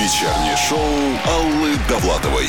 Вечернее шоу Аллы Довлатовой.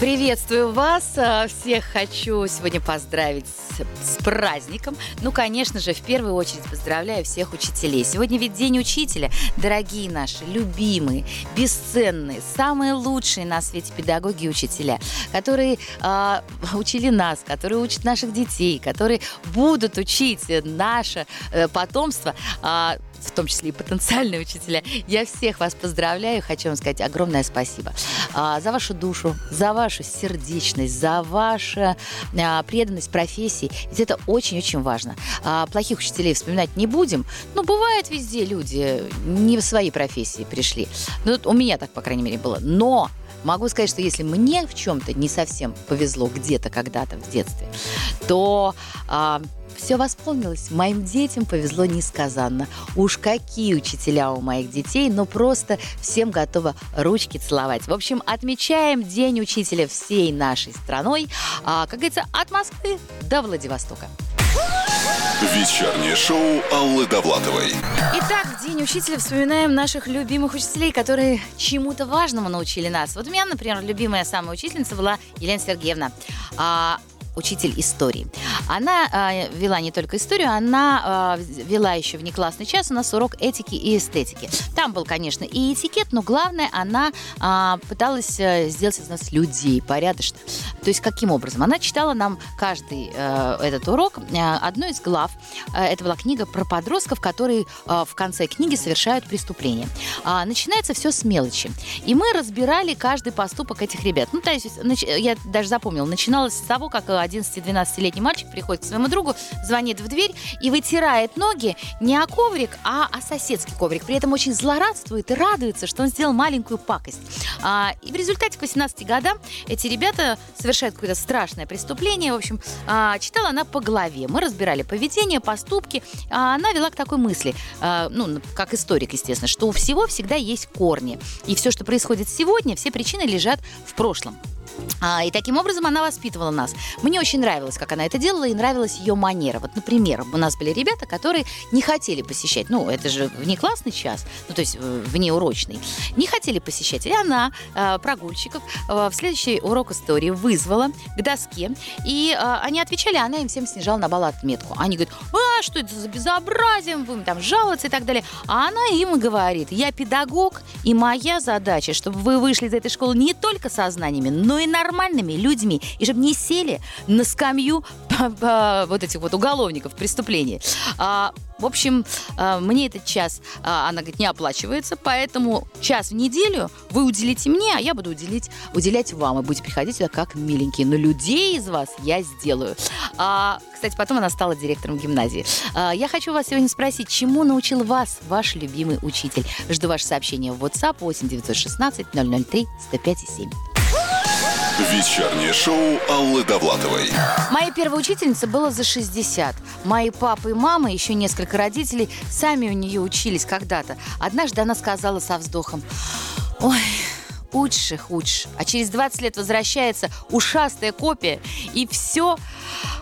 Приветствую вас. А, Всех хочу сегодня поздравить с, праздником. Ну, конечно же, в первую очередь поздравляю всех учителей. Сегодня ведь День учителя. Дорогие наши, любимые, бесценные, самые лучшие на свете педагоги и учителя, которые а, учили нас, которые учат наших детей, которые будут учить наше э, потомство. а, в том числе и потенциальные учителя. Я всех вас поздравляю, хочу вам сказать огромное спасибо а, за вашу душу, за вашу сердечность, за вашу а, преданность профессии. Ведь это очень-очень важно. А, плохих учителей вспоминать не будем. Ну, бывает везде люди не в своей профессии пришли. Ну, у меня так, по крайней мере, было. Но Могу сказать, что если мне в чем-то не совсем повезло где-то когда-то в детстве, то все восполнилось. Моим детям повезло несказанно. Уж какие учителя у моих детей, но просто всем готова ручки целовать. В общем, отмечаем День учителя всей нашей страной, а, как говорится, от Москвы до Владивостока. Вечернее шоу Аллы Довлатовой. Итак, в День учителя вспоминаем наших любимых учителей, которые чему-то важному научили нас. Вот у меня, например, любимая самая учительница была Елена Сергеевна. А, учитель истории. Она э, вела не только историю, она э, вела еще внеклассный час у нас урок этики и эстетики. Там был, конечно, и этикет, но главное, она э, пыталась э, сделать из нас людей порядочных. То есть каким образом? Она читала нам каждый э, этот урок. Э, одну из глав, э, это была книга про подростков, которые э, в конце книги совершают преступление. А, начинается все с мелочи. И мы разбирали каждый поступок этих ребят. Ну, то есть, я даже запомнила, начиналось с того, как 11-12-летний мальчик приходит к своему другу, звонит в дверь и вытирает ноги не о коврик, а о соседский коврик. При этом очень злорадствует и радуется, что он сделал маленькую пакость. А, и в результате к 18 годам эти ребята совершают какое-то страшное преступление. В общем, а, читала она по голове. Мы разбирали поведение, поступки. А она вела к такой мысли, а, ну, как историк, естественно, что у всего всегда есть корни. И все, что происходит сегодня, все причины лежат в прошлом. А, и таким образом она воспитывала нас. Мне очень нравилось, как она это делала, и нравилась ее манера. Вот, например, у нас были ребята, которые не хотели посещать, ну, это же внеклассный час, ну, то есть э, внеурочный, не хотели посещать. И она э, прогульщиков э, в следующий урок истории вызвала к доске, и они отвечали, а она им всем снижала на балл отметку. Они говорят, а, что это за безобразие, вы там жалуются и так далее. А она им говорит, я педагог, и моя задача, чтобы вы вышли из этой школы не только со знаниями, но и нормальными людьми, и чтобы не сели на скамью вот этих вот уголовников преступлений. А, в общем, а, мне этот час, а, она говорит, не оплачивается, поэтому час в неделю вы уделите мне, а я буду уделить, уделять вам, и будете приходить сюда как миленькие. Но людей из вас я сделаю. А, кстати, потом она стала директором гимназии. А, я хочу вас сегодня спросить, чему научил вас ваш любимый учитель? Жду ваше сообщение в WhatsApp 8 916 003 105 7. Вечернее шоу Аллы Довлатовой. Моей первой учительнице было за 60. Мои папа и мама, еще несколько родителей, сами у нее учились когда-то. Однажды она сказала со вздохом, ой, худше, худше. А через 20 лет возвращается ушастая копия, и все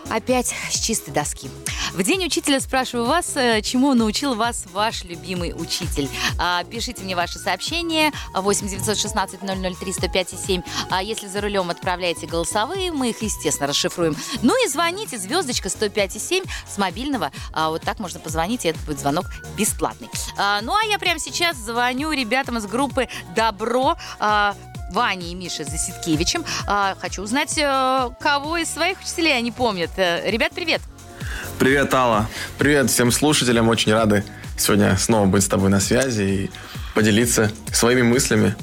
опять с чистой доски. В День учителя спрашиваю вас, э, чему научил вас ваш любимый учитель. А, Пишите мне ваши сообщения 8 916 003 105 7. А если за рулем отправляете голосовые, мы их, естественно, расшифруем. Ну и звоните звездочка 105 7 с мобильного. А, Вот так можно позвонить, и это будет звонок бесплатный. А, Ну а я прямо сейчас звоню ребятам из группы «Добро». А, Ване и Мише Заситкевичем. А, Хочу узнать, э, кого из своих учителей они помнят. Э, Ребят, привет! Привет, Алла. Привет всем слушателям. Очень рады сегодня снова быть с тобой на связи и поделиться своими мыслями.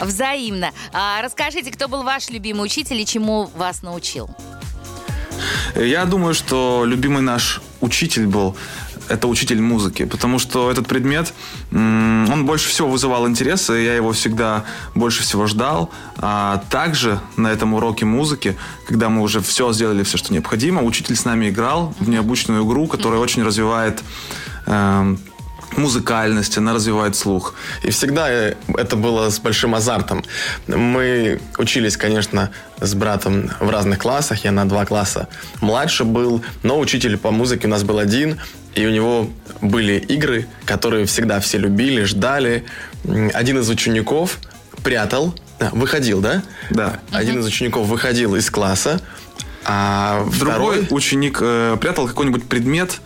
Взаимно. А, Расскажите, кто был ваш любимый учитель и чему вас научил? Я думаю, что любимый наш учитель был это учитель музыки, потому что этот предмет, он больше всего вызывал интерес, и я его всегда больше всего ждал. А также на этом уроке музыки, когда мы уже все сделали, все, что необходимо, учитель с нами играл в необычную игру, которая очень развивает эм, музыкальность, она развивает слух. И всегда э, это было с большим азартом. Мы учились, конечно, с братом в разных классах. Я на два класса младше был, но учитель по музыке у нас был один, и у него были игры, которые всегда все любили, ждали. Один из учеников прятал, выходил, да? Да. Один из учеников выходил из класса, а Другой второй... ученик э, прятал какой-нибудь предмет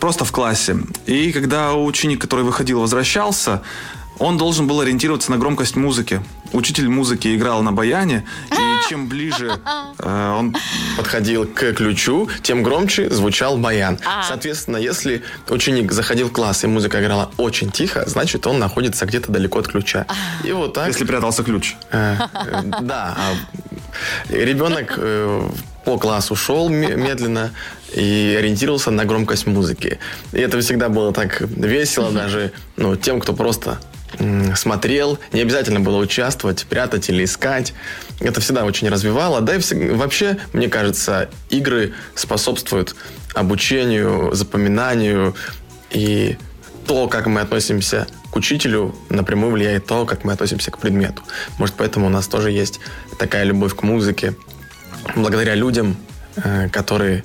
просто в классе. И когда ученик, который выходил, возвращался, он должен был ориентироваться на громкость музыки. Учитель музыки играл на баяне, и чем ближе э, он подходил к ключу, тем громче звучал баян. А. Соответственно, если ученик заходил в класс и музыка играла очень тихо, значит, он находится где-то далеко от ключа. И вот так... если прятался ключ. э, э, Да. а Ребенок э, по классу шел ме- медленно и ориентировался на громкость музыки. И это всегда было так весело даже ну, тем, кто просто смотрел. Не обязательно было участвовать, прятать или искать. Это всегда очень развивало. Да и всег- вообще, мне кажется, игры способствуют обучению, запоминанию. И то, как мы относимся к учителю, напрямую влияет то, как мы относимся к предмету. Может, поэтому у нас тоже есть такая любовь к музыке, благодаря людям, э, которые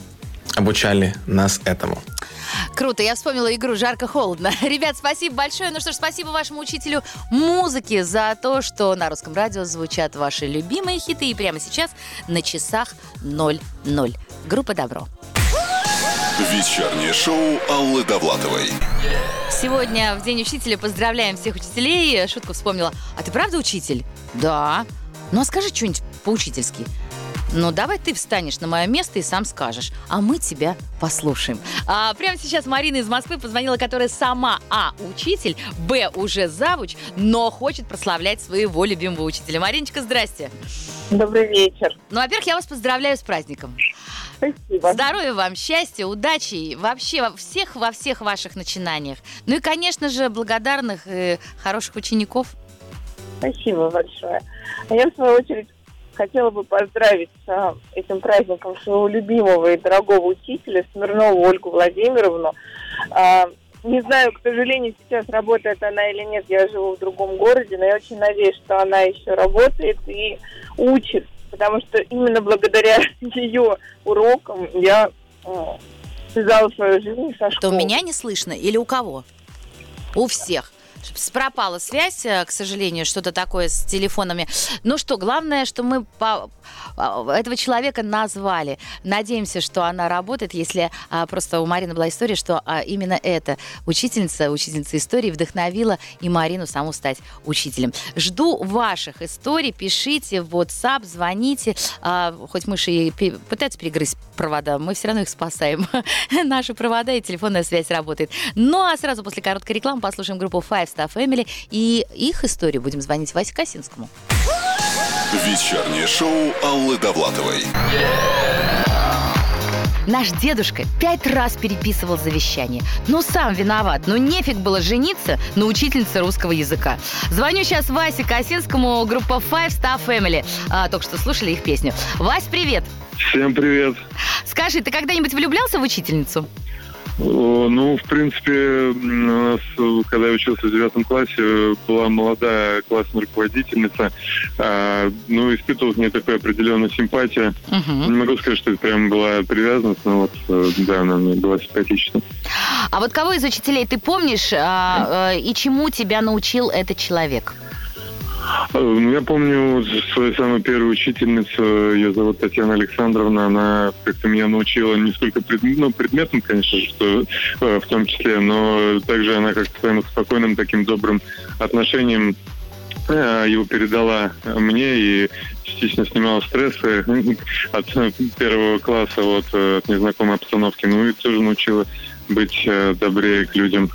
обучали нас этому. Круто, я вспомнила игру «Жарко-холодно». Ребят, спасибо большое. Ну что ж, спасибо вашему учителю музыки за то, что на русском радио звучат ваши любимые хиты. И прямо сейчас на часах 00. Группа «Добро». Вечернее шоу Аллы Довлатовой. Сегодня в День учителя поздравляем всех учителей. Шутку вспомнила. А ты правда учитель? Да. Ну а скажи что-нибудь по-учительски. Ну, давай ты встанешь на мое место и сам скажешь, а мы тебя послушаем. А, прямо сейчас Марина из Москвы позвонила, которая сама, а, учитель, б, уже завуч, но хочет прославлять своего любимого учителя. Мариночка, здрасте. Добрый вечер. Ну, во-первых, я вас поздравляю с праздником. Спасибо. Здоровья вам, счастья, удачи, и вообще во всех, во всех ваших начинаниях. Ну и, конечно же, благодарных и хороших учеников. Спасибо большое. А я, в свою очередь, хотела бы поздравить с а, этим праздником своего любимого и дорогого учителя Смирнову Ольгу Владимировну. А, не знаю, к сожалению, сейчас работает она или нет, я живу в другом городе, но я очень надеюсь, что она еще работает и учит, потому что именно благодаря ее урокам я а, связала свою жизнь со Что школой. у меня не слышно или у кого? У всех. Пропала связь, э, к сожалению, что-то такое с телефонами. Ну что, главное, что мы по- а, этого человека назвали. Надеемся, что она работает, если а, просто у Марины была история, что а, именно эта учительница, учительница истории вдохновила и Марину саму стать учителем. Жду ваших историй, пишите в WhatsApp, звоните. А, хоть мыши и пытаются перегрызть провода, мы все равно их спасаем. Наши провода и телефонная связь работает. Ну а сразу после короткой рекламы послушаем группу Five Star Family и их историю будем звонить Васе Косинскому. Вечернее шоу Аллы Довлатовой. Наш дедушка пять раз переписывал завещание. Ну, сам виноват. Ну, нефиг было жениться на учительнице русского языка. Звоню сейчас Васе Косинскому, группа Five Star Family. А, только что слушали их песню. Вась, привет. Всем привет. Скажи, ты когда-нибудь влюблялся в учительницу? О, Ну, в принципе, у нас, э, когда я учился в девятом классе, э, была молодая классная руководительница. А, Ну, испытывал к ней такую определенную симпатию. Мгм. Не могу сказать, что это прям была привязанность, но вот, э, да, она мне была симпатична. А вот кого из учителей ты помнишь а, э, и чему тебя научил этот человек? Э, ну, Я помню свою самую первую учительницу, ее зовут Татьяна Александровна, она как-то меня научила не сколько пред- ну, предметом, конечно что э, в том числе, но также она как-то своим спокойным таким добрым отношением э, его передала мне и частично снимала стрессы от первого класса, вот, от незнакомой обстановки, ну и тоже научила быть добрее к людям.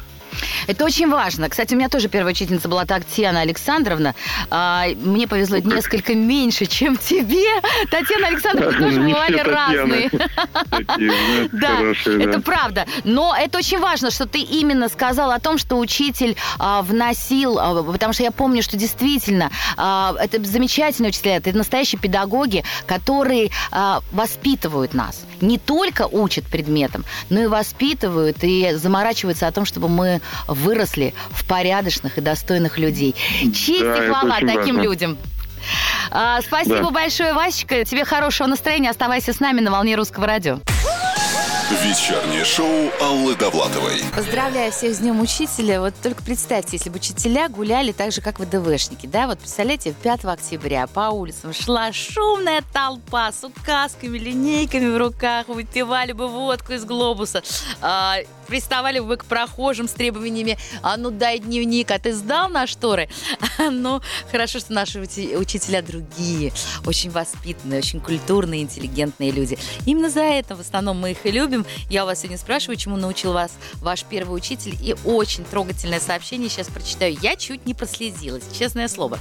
Это очень важно. Кстати, у меня тоже первая учительница была Татьяна Александровна. А, мне повезло несколько меньше, чем тебе. Татьяна Александровна тоже Не бывали разные. Ну, Да, это правда. Но это очень важно, что ты именно сказал о том, что учитель а, вносил, а, потому что я помню, что действительно а, это замечательные учителя, это настоящие педагоги, которые воспитывают нас. Не только учат предметам, но и воспитывают и заморачиваются о том, чтобы мы выросли в порядочных и достойных людей. Честь Да, и хвала таким важно. людям. А, спасибо Да. большое, Васечка. Тебе хорошего настроения. Оставайся с нами на волне русского радио. Вечернее шоу Аллы Довлатовой. Поздравляю всех с Днем Учителя. Вот только представьте, если бы учителя гуляли так же, как ВДВшники, да? Вот представляете, 5 октября по улицам шла шумная толпа с указками, линейками в руках, выпивали бы водку из глобуса, а, приставали бы к прохожим с требованиями «А ну дай дневник, а ты сдал на шторы?» Ну, хорошо, что наши учителя другие, очень воспитанные, очень культурные, интеллигентные люди. Именно за это в основном мы их и любим. Я у вас сегодня спрашиваю, чему научил вас ваш первый учитель. И очень трогательное сообщение сейчас прочитаю. Я чуть не прослезилась, честное слово.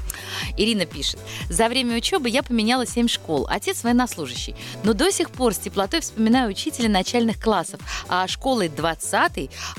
Ирина пишет. За время учебы я поменяла 7 школ. Отец военнослужащий. Но до сих пор с теплотой вспоминаю учителя начальных классов. А школы 20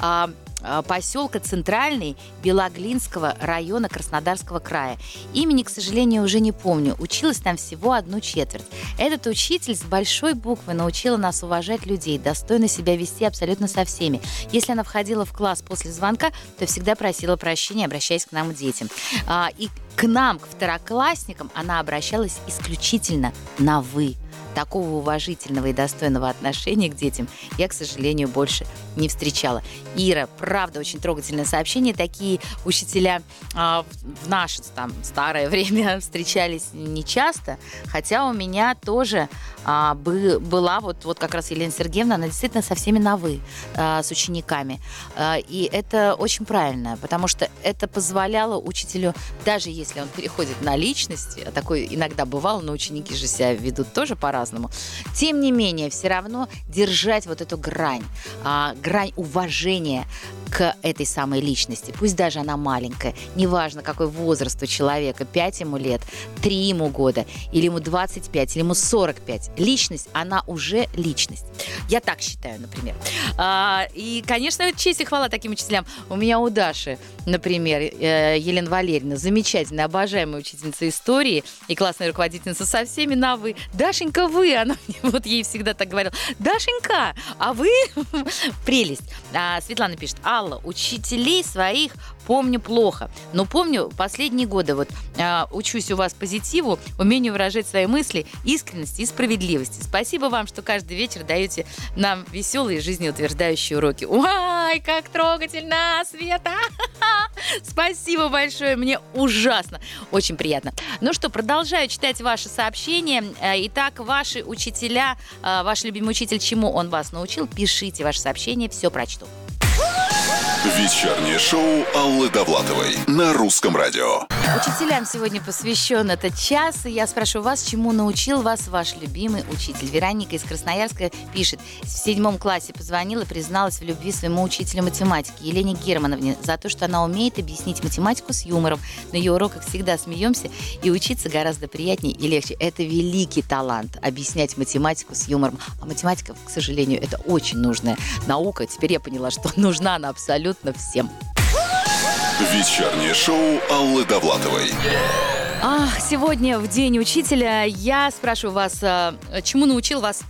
а, а, поселка Центральный Белоглинского района Краснодарского края. Имени, к сожалению, уже не помню. Училась там всего одну четверть. Этот учитель с большой буквы научила нас уважать людей, достойно себя вести абсолютно со всеми. Если она входила в класс после звонка, то всегда просила прощения, обращаясь к нам, детям. А, И к нам, к второклассникам, она обращалась исключительно на «вы». Такого уважительного и достойного отношения к детям я, к сожалению, больше не встречала. Ира, правда, очень трогательное сообщение. Такие учителя а, в- наше там старое время встречались нечасто, хотя у меня тоже а, бы- была вот, вот как раз Елена Сергеевна, она действительно со всеми на «вы», а, с учениками. А, и это очень правильно, потому что это позволяло учителю, даже если он переходит на личности, а такое иногда бывало, но ученики же себя ведут тоже по-разному, тем не менее, все равно держать вот эту грань, а, грань уважения к этой самой личности. Пусть даже она маленькая, неважно, какой возраст у человека, 5 ему лет, 3 ему года, или ему 25, или ему 45. Личность, она уже личность. Я так считаю, например. А, и, конечно, честь и хвала таким учителям. У меня у Даши, например, э, Елена Валерьевна, замечательная, обожаемая учительница истории и классная руководительница со всеми на «вы». Дашенька, вы, она мне вот ей всегда так говорила. Дашенька, а вы прелесть. А, Светлана пишет, Алла, учителей своих помню плохо, но помню последние годы вот а, учусь у вас позитиву, умению выражать свои мысли, искренности и справедливости. Спасибо вам, что каждый вечер даете нам веселые жизнеутверждающие уроки. Ой, как трогательно, Света! Спасибо большое, мне ужасно, очень приятно. Ну что, продолжаю читать ваши сообщения. Э, Итак, ваши учителя, э, ваш любимый учитель, чему он вас научил, пишите ваши сообщения, все прочту. Вечернее шоу Аллы Довлатовой на русском радио. Учителям сегодня посвящен этот час. И я спрашиваю вас, чему научил вас ваш любимый учитель. Вероника из Красноярска пишет. В седьмом классе позвонила, призналась в любви своему учителю математики Елене Германовне за то, что она умеет объяснить математику с юмором. На ее уроках всегда смеемся, и учиться гораздо приятнее и легче. Это великий талант – объяснять математику с юмором. А математика, к сожалению, это очень нужная наука. Теперь я поняла, что нужна она абсолютно всем. Вечернее шоу Аллы Довлатовой. Ах, сегодня в День учителя я спрашиваю вас, а, чему научил вас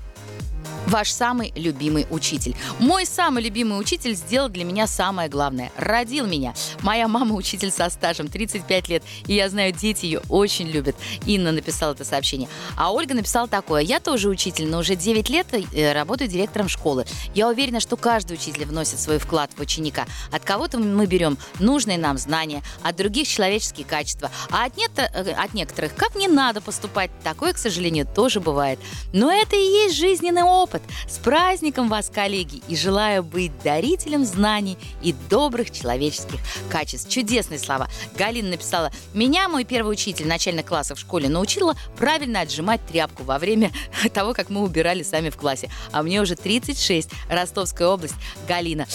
ваш самый любимый учитель. Мой самый любимый учитель сделал для меня самое главное. Родил меня. Моя мама учитель со стажем 35 лет, и я знаю, дети ее очень любят. Инна написала это сообщение. А Ольга написала такое. Я тоже учитель, но уже 9 лет э, работаю директором школы. Я уверена, что каждый учитель вносит свой вклад в ученика. От кого-то мы берем нужные нам знания, от других человеческие качества, а от, нет, э, от некоторых как не надо поступать. Такое, к сожалению, тоже бывает. Но это и есть жизненный опыт. С праздником вас, коллеги, и желаю быть дарителем знаний и добрых человеческих качеств. Чудесные слова. Галина написала, меня мой первый учитель начальных классов в школе научила правильно отжимать тряпку во время того, как мы убирали сами в классе. А мне уже 36. Ростовская область. Галина.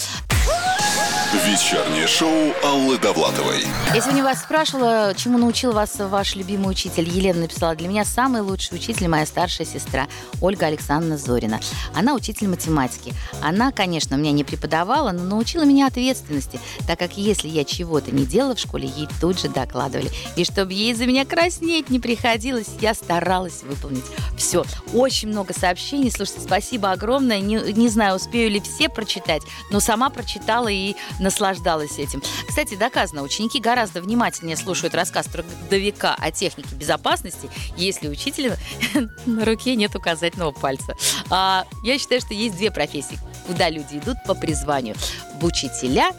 Вечернее шоу Аллы Довлатовой. Я сегодня вас спрашивала, чему научил вас ваш любимый учитель. Елена написала, для меня самый лучший учитель моя старшая сестра Ольга Александровна Зорина. Она учитель математики. Она, конечно, меня не преподавала, но научила меня ответственности, так как если я чего-то не делала в школе, ей тут же докладывали. И чтобы ей за меня краснеть не приходилось, я старалась выполнить все. Очень много сообщений. Слушайте, спасибо огромное. Не, не знаю, успею ли все прочитать, но сама прочитала и наслаждалась этим. Кстати, доказано, ученики гораздо внимательнее слушают рассказ трудовика о технике безопасности, если учителя на руке нет указательного пальца. А, я считаю, что есть две профессии, куда люди идут по призванию. В учителя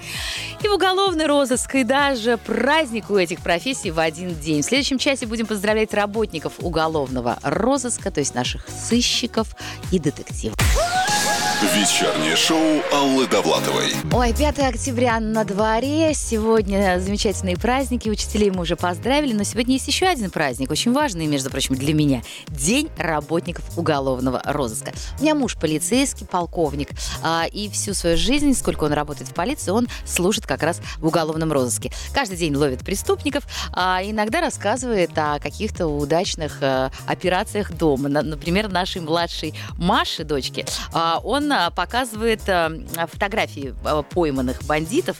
и в уголовный розыск. И даже праздник у этих профессий в один день. В следующем часе будем поздравлять работников уголовного розыска, то есть наших сыщиков и детективов. Вечернее шоу Аллы Довлатовой. Ой, 5 октября на дворе. Сегодня замечательные праздники. Учителей мы уже поздравили, но сегодня есть еще один праздник, очень важный, между прочим, для меня. День работников уголовного розыска. У меня муж полицейский, полковник, а, и всю свою жизнь, сколько он работает в полиции, он служит как раз в уголовном розыске. Каждый день ловит преступников, а иногда рассказывает о каких-то удачных а, операциях дома. На- Например, нашей младшей Маше, дочке, а, он а, показывает а, фотографии а, пойманных бандитов.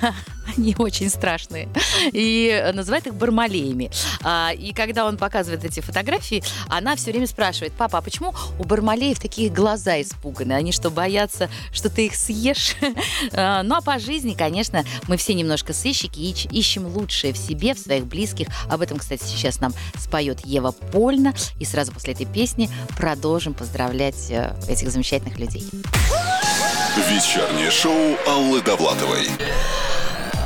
Они очень страшные. И называет их бармалеями. А, И когда он показывает эти фотографии, она все время спрашивает, папа, а почему у бармалеев такие глаза испуганные? Они что, боятся, что ты их съешь? А, Ну а по жизни, конечно, мы все немножко сыщики и ищем лучшее в себе, в своих близких. Об этом, кстати, сейчас нам споет Ева Польна. И сразу после этой песни продолжим поздравлять э, этих замечательных людей. Вечернее шоу Аллы Довлатовой.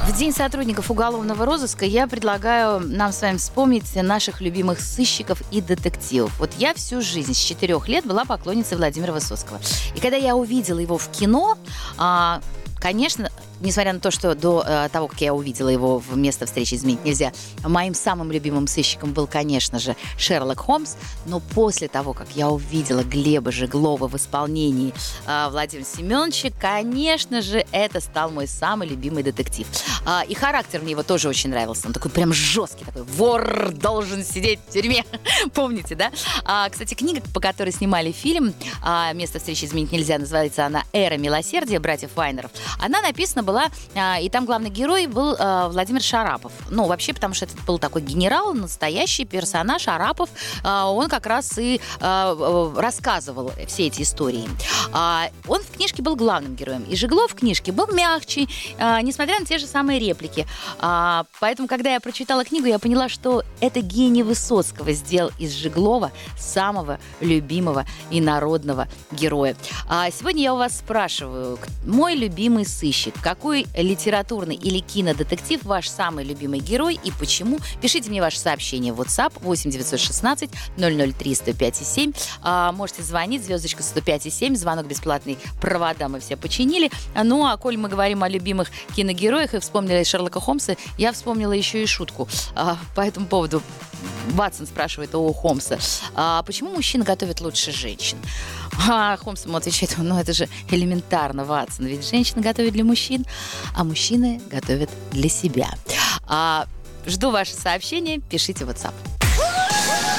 В День сотрудников уголовного розыска я предлагаю нам с вами вспомнить наших любимых сыщиков и детективов. Вот я всю жизнь с четырех лет была поклонницей Владимира Высоцкого. И когда я увидела его в кино, а, конечно, несмотря на то, что до э, того, как я увидела его в место встречи изменить нельзя, моим самым любимым сыщиком был, конечно же, Шерлок Холмс. Но после того, как я увидела Глеба Жеглова в исполнении э, Владимира Семеновича, конечно же, это стал мой самый любимый детектив. А, и характер мне его тоже очень нравился. Он такой прям жесткий, такой вор должен сидеть в тюрьме. Помните, да? А, кстати, книга, по которой снимали фильм а, «Место встречи изменить нельзя», называется она «Эра милосердия» братьев Вайнеров. Она написана была, а, и там главный герой был а, Владимир Шарапов. Ну, вообще, потому что это был такой генерал, настоящий персонаж Шарапов. А, он как раз и рассказывал все эти истории. Он в книжке был главным героем. И Жеглов в книжке был мягче, несмотря на те же самые реплики. Поэтому, когда я прочитала книгу, я поняла, что это гений Высоцкого сделал из Жеглова самого любимого и народного героя. Сегодня я у вас спрашиваю, мой любимый сыщик, какой литературный или кинодетектив ваш самый любимый герой и почему? Пишите мне ваше сообщение в WhatsApp 8 916 003 105 7. А, можете звонить, звездочка 105 7, звонок бесплатный, провода мы все починили. Ну, а коль мы говорим о любимых киногероях и вспомнили Шерлока Холмса, я вспомнила еще и шутку а, по этому поводу. Ватсон спрашивает у Холмса, а почему мужчины готовят лучше женщин? А Холмс ему отвечает, ну это же элементарно, Ватсон, ведь женщины готовят для мужчин, а мужчины готовят для себя. А, жду ваше сообщение, пишите в WhatsApp.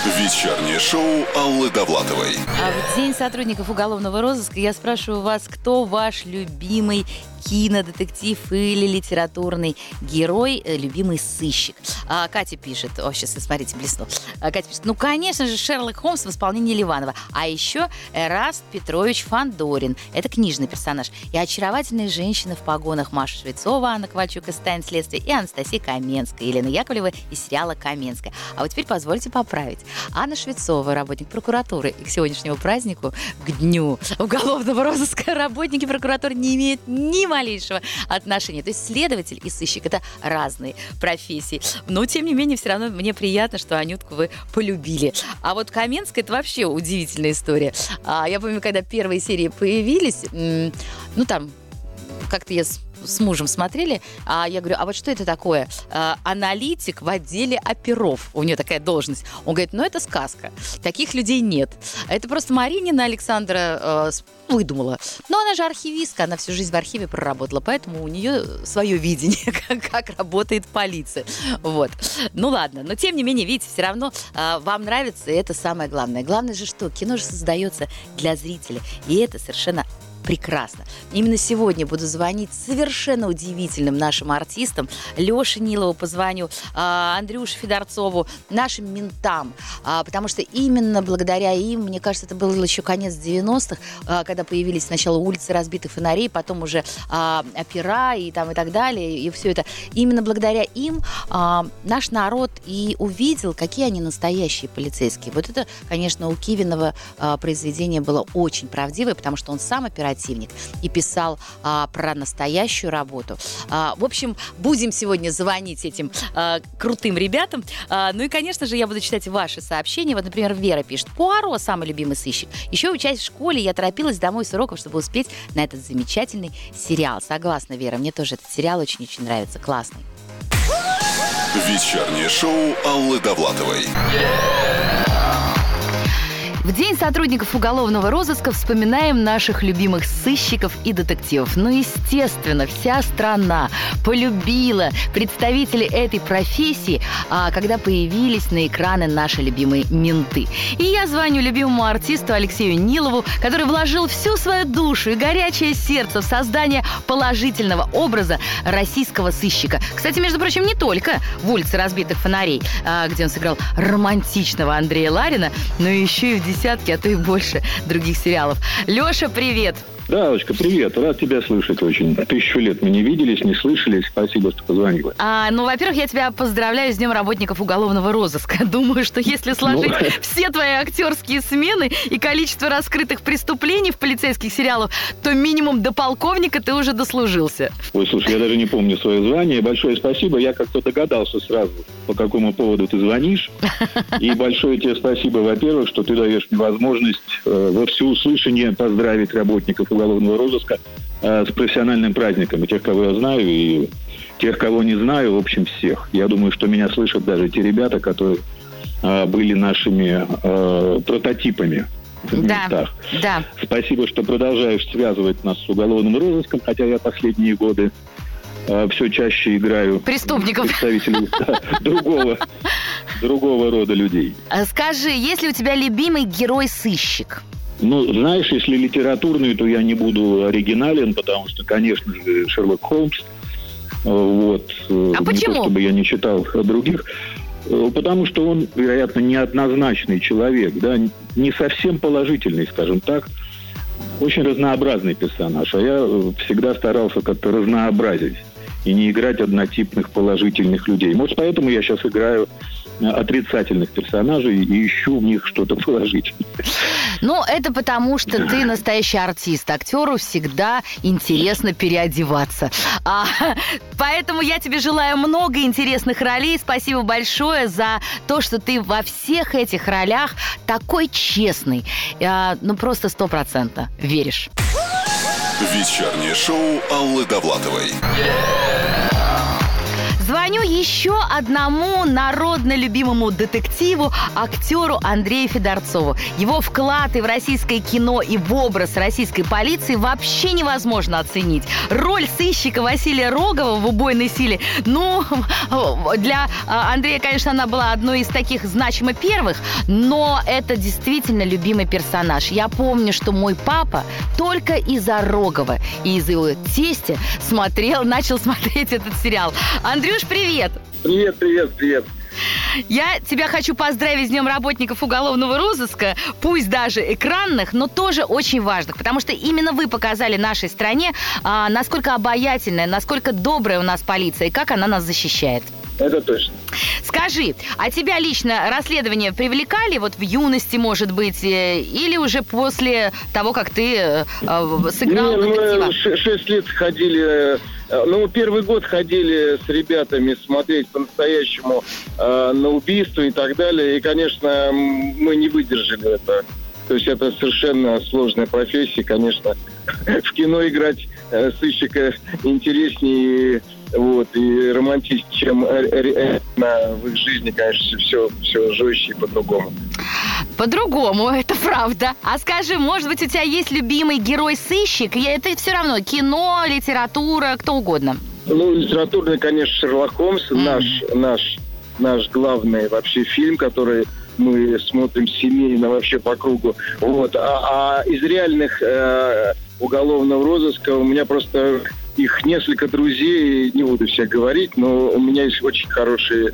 Вечернее шоу Аллы Довлатовой. А в День сотрудников уголовного розыска я спрашиваю вас, кто ваш любимый кинодетектив или литературный герой, э, любимый сыщик. А, Катя пишет, о, сейчас, смотрите, блеснул. А, Катя пишет, ну, конечно же, Шерлок Холмс в исполнении Ливанова. А еще Эраст Петрович Фандорин. Это книжный персонаж. И очаровательные женщины в погонах Маша Швецова, Анна Ковальчук из «Тайн следствия» и Анастасия Каменская, Елена Яковлева из сериала «Каменская». А вот теперь позвольте поправить. Анна Швецова, работник прокуратуры, и к сегодняшнему празднику, к дню уголовного розыска, работники прокуратуры не имеют ни малейшего отношения. То есть следователь и сыщик – это разные профессии. Но, тем не менее, все равно мне приятно, что Анютку вы полюбили. А вот Каменская – это вообще удивительная история. А, я помню, когда первые серии появились, ну, там как-то я с мужем смотрели, а я говорю, а вот что это такое? А, аналитик в отделе оперов. У нее такая должность. Он говорит, ну это сказка. Таких людей нет. Это просто Маринина Александра э, выдумала. Но она же архивистка, она всю жизнь в архиве проработала, поэтому у нее свое видение, как, как работает полиция. Вот. Ну ладно, но тем не менее, видите, все равно э, вам нравится, и это самое главное. Главное же что? Кино же создается для зрителя, и это совершенно прекрасно. Именно сегодня буду звонить совершенно удивительным нашим артистам. Леше Нилову позвоню, а, Андрюше Федорцову, нашим ментам. А, Потому что именно благодаря им, мне кажется, это был еще конец 90-х, а, когда появились сначала улицы разбитых фонарей, потом уже опера и там и так далее, и все это. Именно благодаря им наш народ и увидел, какие они настоящие полицейские. Вот это, конечно, у Кивинова произведение было очень правдивое, потому что он сам оперативник и писал а, про настоящую работу. А, в общем, будем сегодня звонить этим а, крутым ребятам. А, ну и, конечно же, я буду читать ваши сообщения. Вот, например, Вера пишет. Пуаро – самый любимый сыщик. Еще учась в школе, я торопилась домой с уроков, чтобы успеть на этот замечательный сериал. Согласна, Вера, мне тоже этот сериал очень-очень нравится. Классный. Вечернее шоу Аллы Довлатовой. В День сотрудников уголовного розыска вспоминаем наших любимых сыщиков и детективов. Ну, естественно, вся страна полюбила представителей этой профессии, а, когда появились на экраны наши любимые менты. И я звоню любимому артисту Алексею Нилову, который вложил всю свою душу и горячее сердце в создание положительного образа российского сыщика. Кстати, между прочим, не только в «Улице разбитых фонарей», а, где он сыграл романтичного Андрея Ларина, но еще и в десятке, а то и больше других сериалов. Леша, привет! Да, Алочка, привет. Рад тебя слышать очень. Тысячу лет мы не виделись, не слышались. Спасибо, что позвонила. А, ну, во-первых, я тебя поздравляю с Днем работников уголовного розыска. Думаю, что если сложить Ну. все твои актерские смены и количество раскрытых преступлений в полицейских сериалах, то минимум до полковника ты уже дослужился. Ой, слушай, я даже не помню свое звание. Большое спасибо. Я как-то догадался сразу, по какому поводу ты звонишь. И большое тебе спасибо, во-первых, что ты даешь мне возможность э, во всеуслышание поздравить работников уголовного розыска э, с профессиональным праздником. И тех, кого я знаю, и тех, кого не знаю, в общем, всех. Я думаю, что меня слышат даже те ребята, которые э, были нашими э, прототипами в Да, местах. да. Спасибо, что продолжаешь связывать нас с уголовным розыском, хотя я последние годы все чаще играю Преступников. представителей другого, другого рода людей. А Скажи, есть ли у тебя любимый герой-сыщик? Ну, знаешь, если литературный, то я не буду оригинален, потому что, конечно же, Шерлок Холмс. Э, Вот. Э, А не почему? то, чтобы я не читал других. Э, Потому что он, вероятно, неоднозначный человек, да, не совсем положительный, скажем так. Очень разнообразный персонаж. А я всегда старался как-то разнообразить и не играть однотипных положительных людей. Может, поэтому я сейчас играю э, отрицательных персонажей и ищу в них что-то положительное. Ну, это потому, что ты настоящий артист. Актеру всегда интересно переодеваться. А, поэтому я тебе желаю много интересных ролей. Спасибо большое за то, что ты во всех этих ролях такой честный. А, ну, просто стопроцентно веришь. Вечернее шоу Аллы Довлатовой. Звоню еще одному народно любимому детективу, актеру Андрею Федорцову. Его вклад и в российское кино, и в образ российской полиции вообще невозможно оценить. Роль сыщика Василия Рогова в «Убойной силе», ну, для а, Андрея, конечно, она была одной из таких значимо первых, но это действительно любимый персонаж. Я помню, что мой папа только из-за Рогова и из-за его тестя смотрел, начал смотреть этот сериал. Андрюш, привет! Привет, привет, привет. Я тебя хочу поздравить с Днем работников уголовного розыска, пусть даже экранных, но тоже очень важных, потому что именно вы показали нашей стране, а, насколько обаятельная, насколько добрая у нас полиция и как она нас защищает. Это точно. Скажи, а тебя лично расследование привлекали вот в юности, может быть, э, или уже после того, как ты э, э, сыграл Не, детектива? мы ше- шесть лет ходили, э, ну, первый год ходили с ребятами смотреть по-настоящему э, на убийство и так далее. И, конечно, мы не выдержали это. То есть это совершенно сложная профессия, конечно. в кино играть э, сыщика интереснее вот, и романтичнее, чем в их жизни, конечно, все, все жестче и по-другому. По-другому, это правда. А скажи, может быть, у тебя есть любимый герой-сыщик? Это все равно кино, литература, кто угодно. Ну, литературный, конечно, Шерлок Холмс, mm. наш, наш, наш главный вообще фильм, который мы смотрим семейно вообще по кругу. Вот. А, а из реальных э, уголовного розыска у меня просто их несколько друзей, не буду всех говорить, но у меня есть очень хорошие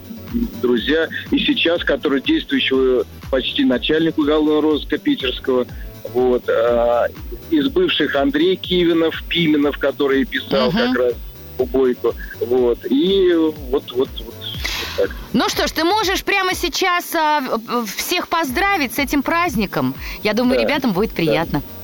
друзья. И сейчас, который действующий почти начальник уголовного розыска питерского, вот, а, из бывших Андрей Кивинов, Пименов, который писал uh-huh. как раз убойку, вот, и вот, вот, вот так. Ну что ж, ты можешь прямо сейчас а, всех поздравить с этим праздником. Я думаю, да, ребятам будет приятно. Да.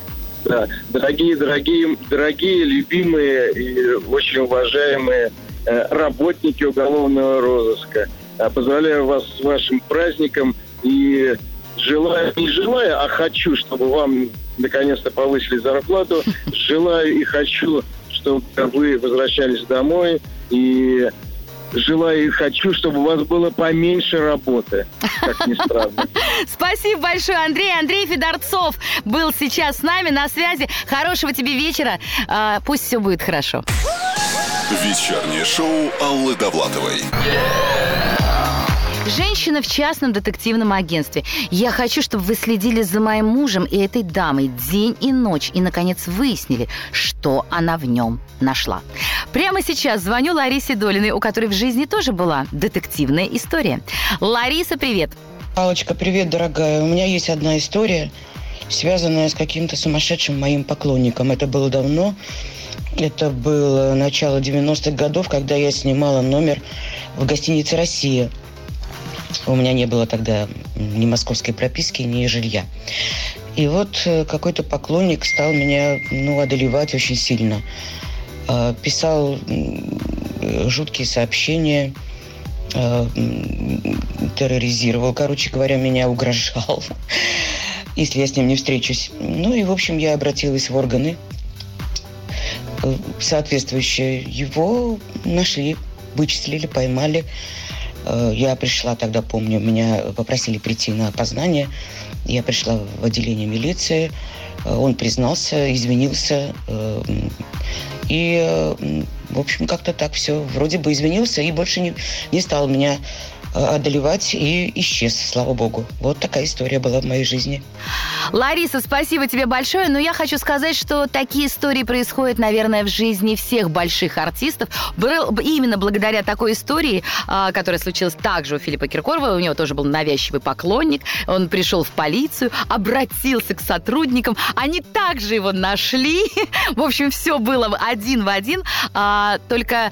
Да, дорогие, дорогие, дорогие, любимые и очень уважаемые э, работники уголовного розыска. Э, поздравляю вас с вашим праздником и желаю, не желаю, а хочу, чтобы вам наконец-то повысили зарплату. Желаю и хочу, чтобы вы возвращались домой и желаю и хочу, чтобы у вас было поменьше работы, как ни странно. Спасибо большое, Андрей. Андрей Федорцов был сейчас с нами на связи. Хорошего тебе вечера. А, пусть все будет хорошо. Вечернее шоу Аллы Довлатовой. Женщина в частном детективном агентстве. Я хочу, чтобы вы следили за моим мужем и этой дамой день и ночь и, наконец, выяснили, что она в нем нашла. Прямо сейчас звоню Ларисе Долиной, у которой в жизни тоже была детективная история. Лариса, привет! Алочка, привет, дорогая. У меня есть одна история, связанная с каким-то сумасшедшим моим поклонником. Это было давно. Это было начало 90-х годов, когда я снимала номер в гостинице «Россия». У меня не было тогда ни московской прописки, ни жилья. И вот э, какой-то поклонник стал меня ну, одолевать очень сильно. А, писал жуткие сообщения, терроризировал, короче говоря, меня угрожал, если я с ним не встречусь. Ну и, в общем, я обратилась в органы э, соответствующие. Его нашли, вычислили, поймали. Э, я пришла тогда, помню, меня попросили прийти на опознание. Я пришла в отделение милиции. Э, он признался, извинился. Э, и, в общем, как-то так все. Вроде бы извинился и больше не, не стал меня одолевать и исчез, слава богу. Вот такая история была в моей жизни. Лариса, спасибо тебе большое, но я хочу сказать, что такие истории происходят, наверное, в жизни всех больших артистов. Именно благодаря такой истории, а, которая случилась также у Филиппа Киркорова, у него тоже был навязчивый поклонник, он пришел в полицию, обратился к сотрудникам, они также его нашли. В общем, все было один в один, а, только,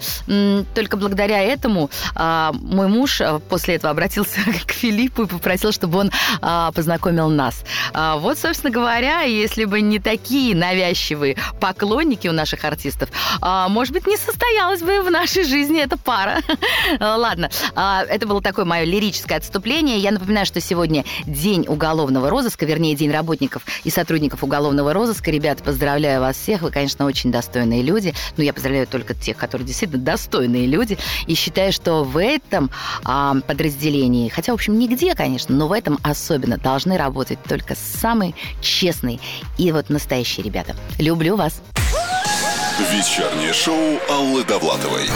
только благодаря этому а, мой муж после этого обратился к Филиппу и попросил, чтобы он а, познакомил нас. Вот, собственно говоря, если бы не такие навязчивые поклонники у наших артистов, может быть, не состоялась бы в нашей жизни эта пара. Ладно, это было такое мое лирическое отступление. Я напоминаю, что сегодня день уголовного розыска, вернее, день работников и сотрудников уголовного розыска. Ребята, поздравляю вас всех. Вы, конечно, очень достойные люди. Но я поздравляю только тех, которые действительно достойные люди. И считаю, что в этом а, подразделении, хотя, в общем, нигде, конечно, но в этом особенно должны работать только самые честные и вот настоящие ребята. Люблю вас. Вечернее шоу Аллы Довлатовой.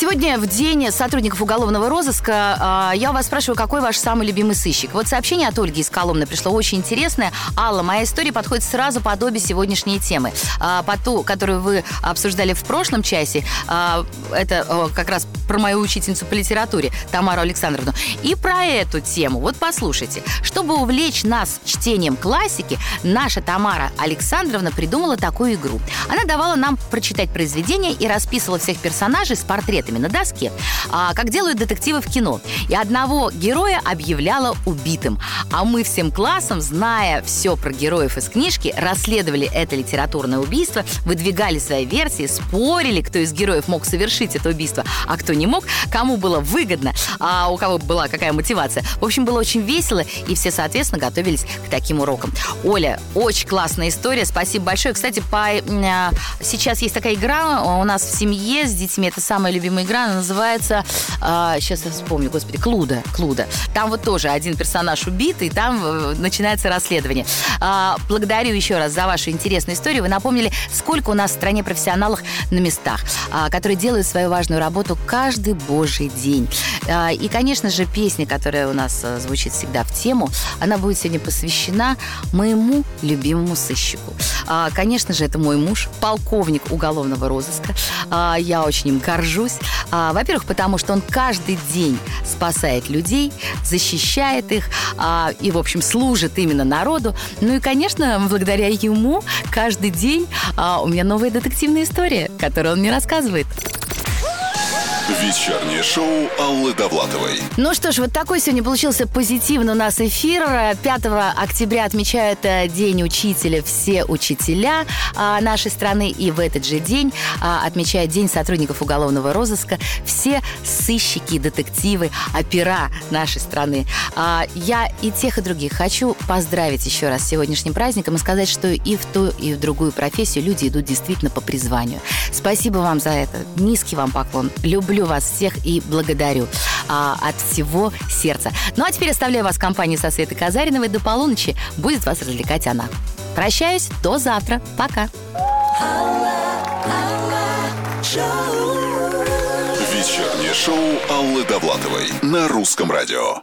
Сегодня в день сотрудников уголовного розыска а, я у вас спрашиваю, какой ваш самый любимый сыщик? Вот сообщение от Ольги из Коломны пришло очень интересное. Алла, моя история подходит сразу под обе сегодняшние темы. А, по ту, которую вы обсуждали в прошлом часе, а, это как раз про мою учительницу по литературе Тамару Александровну, и про эту тему. Вот послушайте. Чтобы увлечь нас чтением классики, наша Тамара Александровна придумала такую игру. Она давала нам прочитать произведение и расписывала всех персонажей с портретами каракульками на доске, а, как делают детективы в кино. И одного героя объявляла убитым. А мы всем классом, зная все про героев из книжки, расследовали это литературное убийство, выдвигали свои версии, спорили, кто из героев мог совершить это убийство, а кто не мог, кому было выгодно, а у кого была какая мотивация. В общем, было очень весело, и все, соответственно, готовились к таким урокам. Оля, очень классная история, спасибо большое. Кстати, по, а, сейчас есть такая игра у нас в семье с детьми, это самая любимая игра, она называется, а, сейчас я вспомню, господи, Клуда, Клуда. Там вот тоже один персонаж убит, и там э, начинается расследование. А, благодарю еще раз за вашу интересную историю. Вы напомнили, сколько у нас в стране профессионалов на местах, которые делают свою важную работу каждый божий день. И, конечно же, песня, которая у нас э, звучит всегда в тему, она будет сегодня посвящена моему любимому сыщику. Конечно же, это мой муж, полковник уголовного розыска. Я очень им горжусь. Во-первых, потому что он каждый день спасает людей, защищает их и, в общем, служит именно народу. Ну и, конечно, благодаря ему каждый день у меня новая детективная история, которую он мне рассказывает. Вечернее шоу Аллы Довлатовой. Ну что ж, вот такой сегодня получился позитивный у нас эфир. 5 октября отмечают э, День учителя все учителя а, нашей страны. И в этот же день а, отмечают День сотрудников уголовного розыска все сыщики, детективы, опера нашей страны. А, я и тех, и других хочу поздравить еще раз с сегодняшним праздником и сказать, что и в ту, и в другую профессию люди идут действительно по призванию. Спасибо вам за это. Низкий вам поклон. Люблю вас всех и благодарю а, от всего сердца. Ну а теперь оставляю вас в компании со Светой Казариновой до полуночи. Будет вас развлекать она. Прощаюсь, до завтра. Пока. Вечернее шоу Аллы Довлатовой на Русском радио.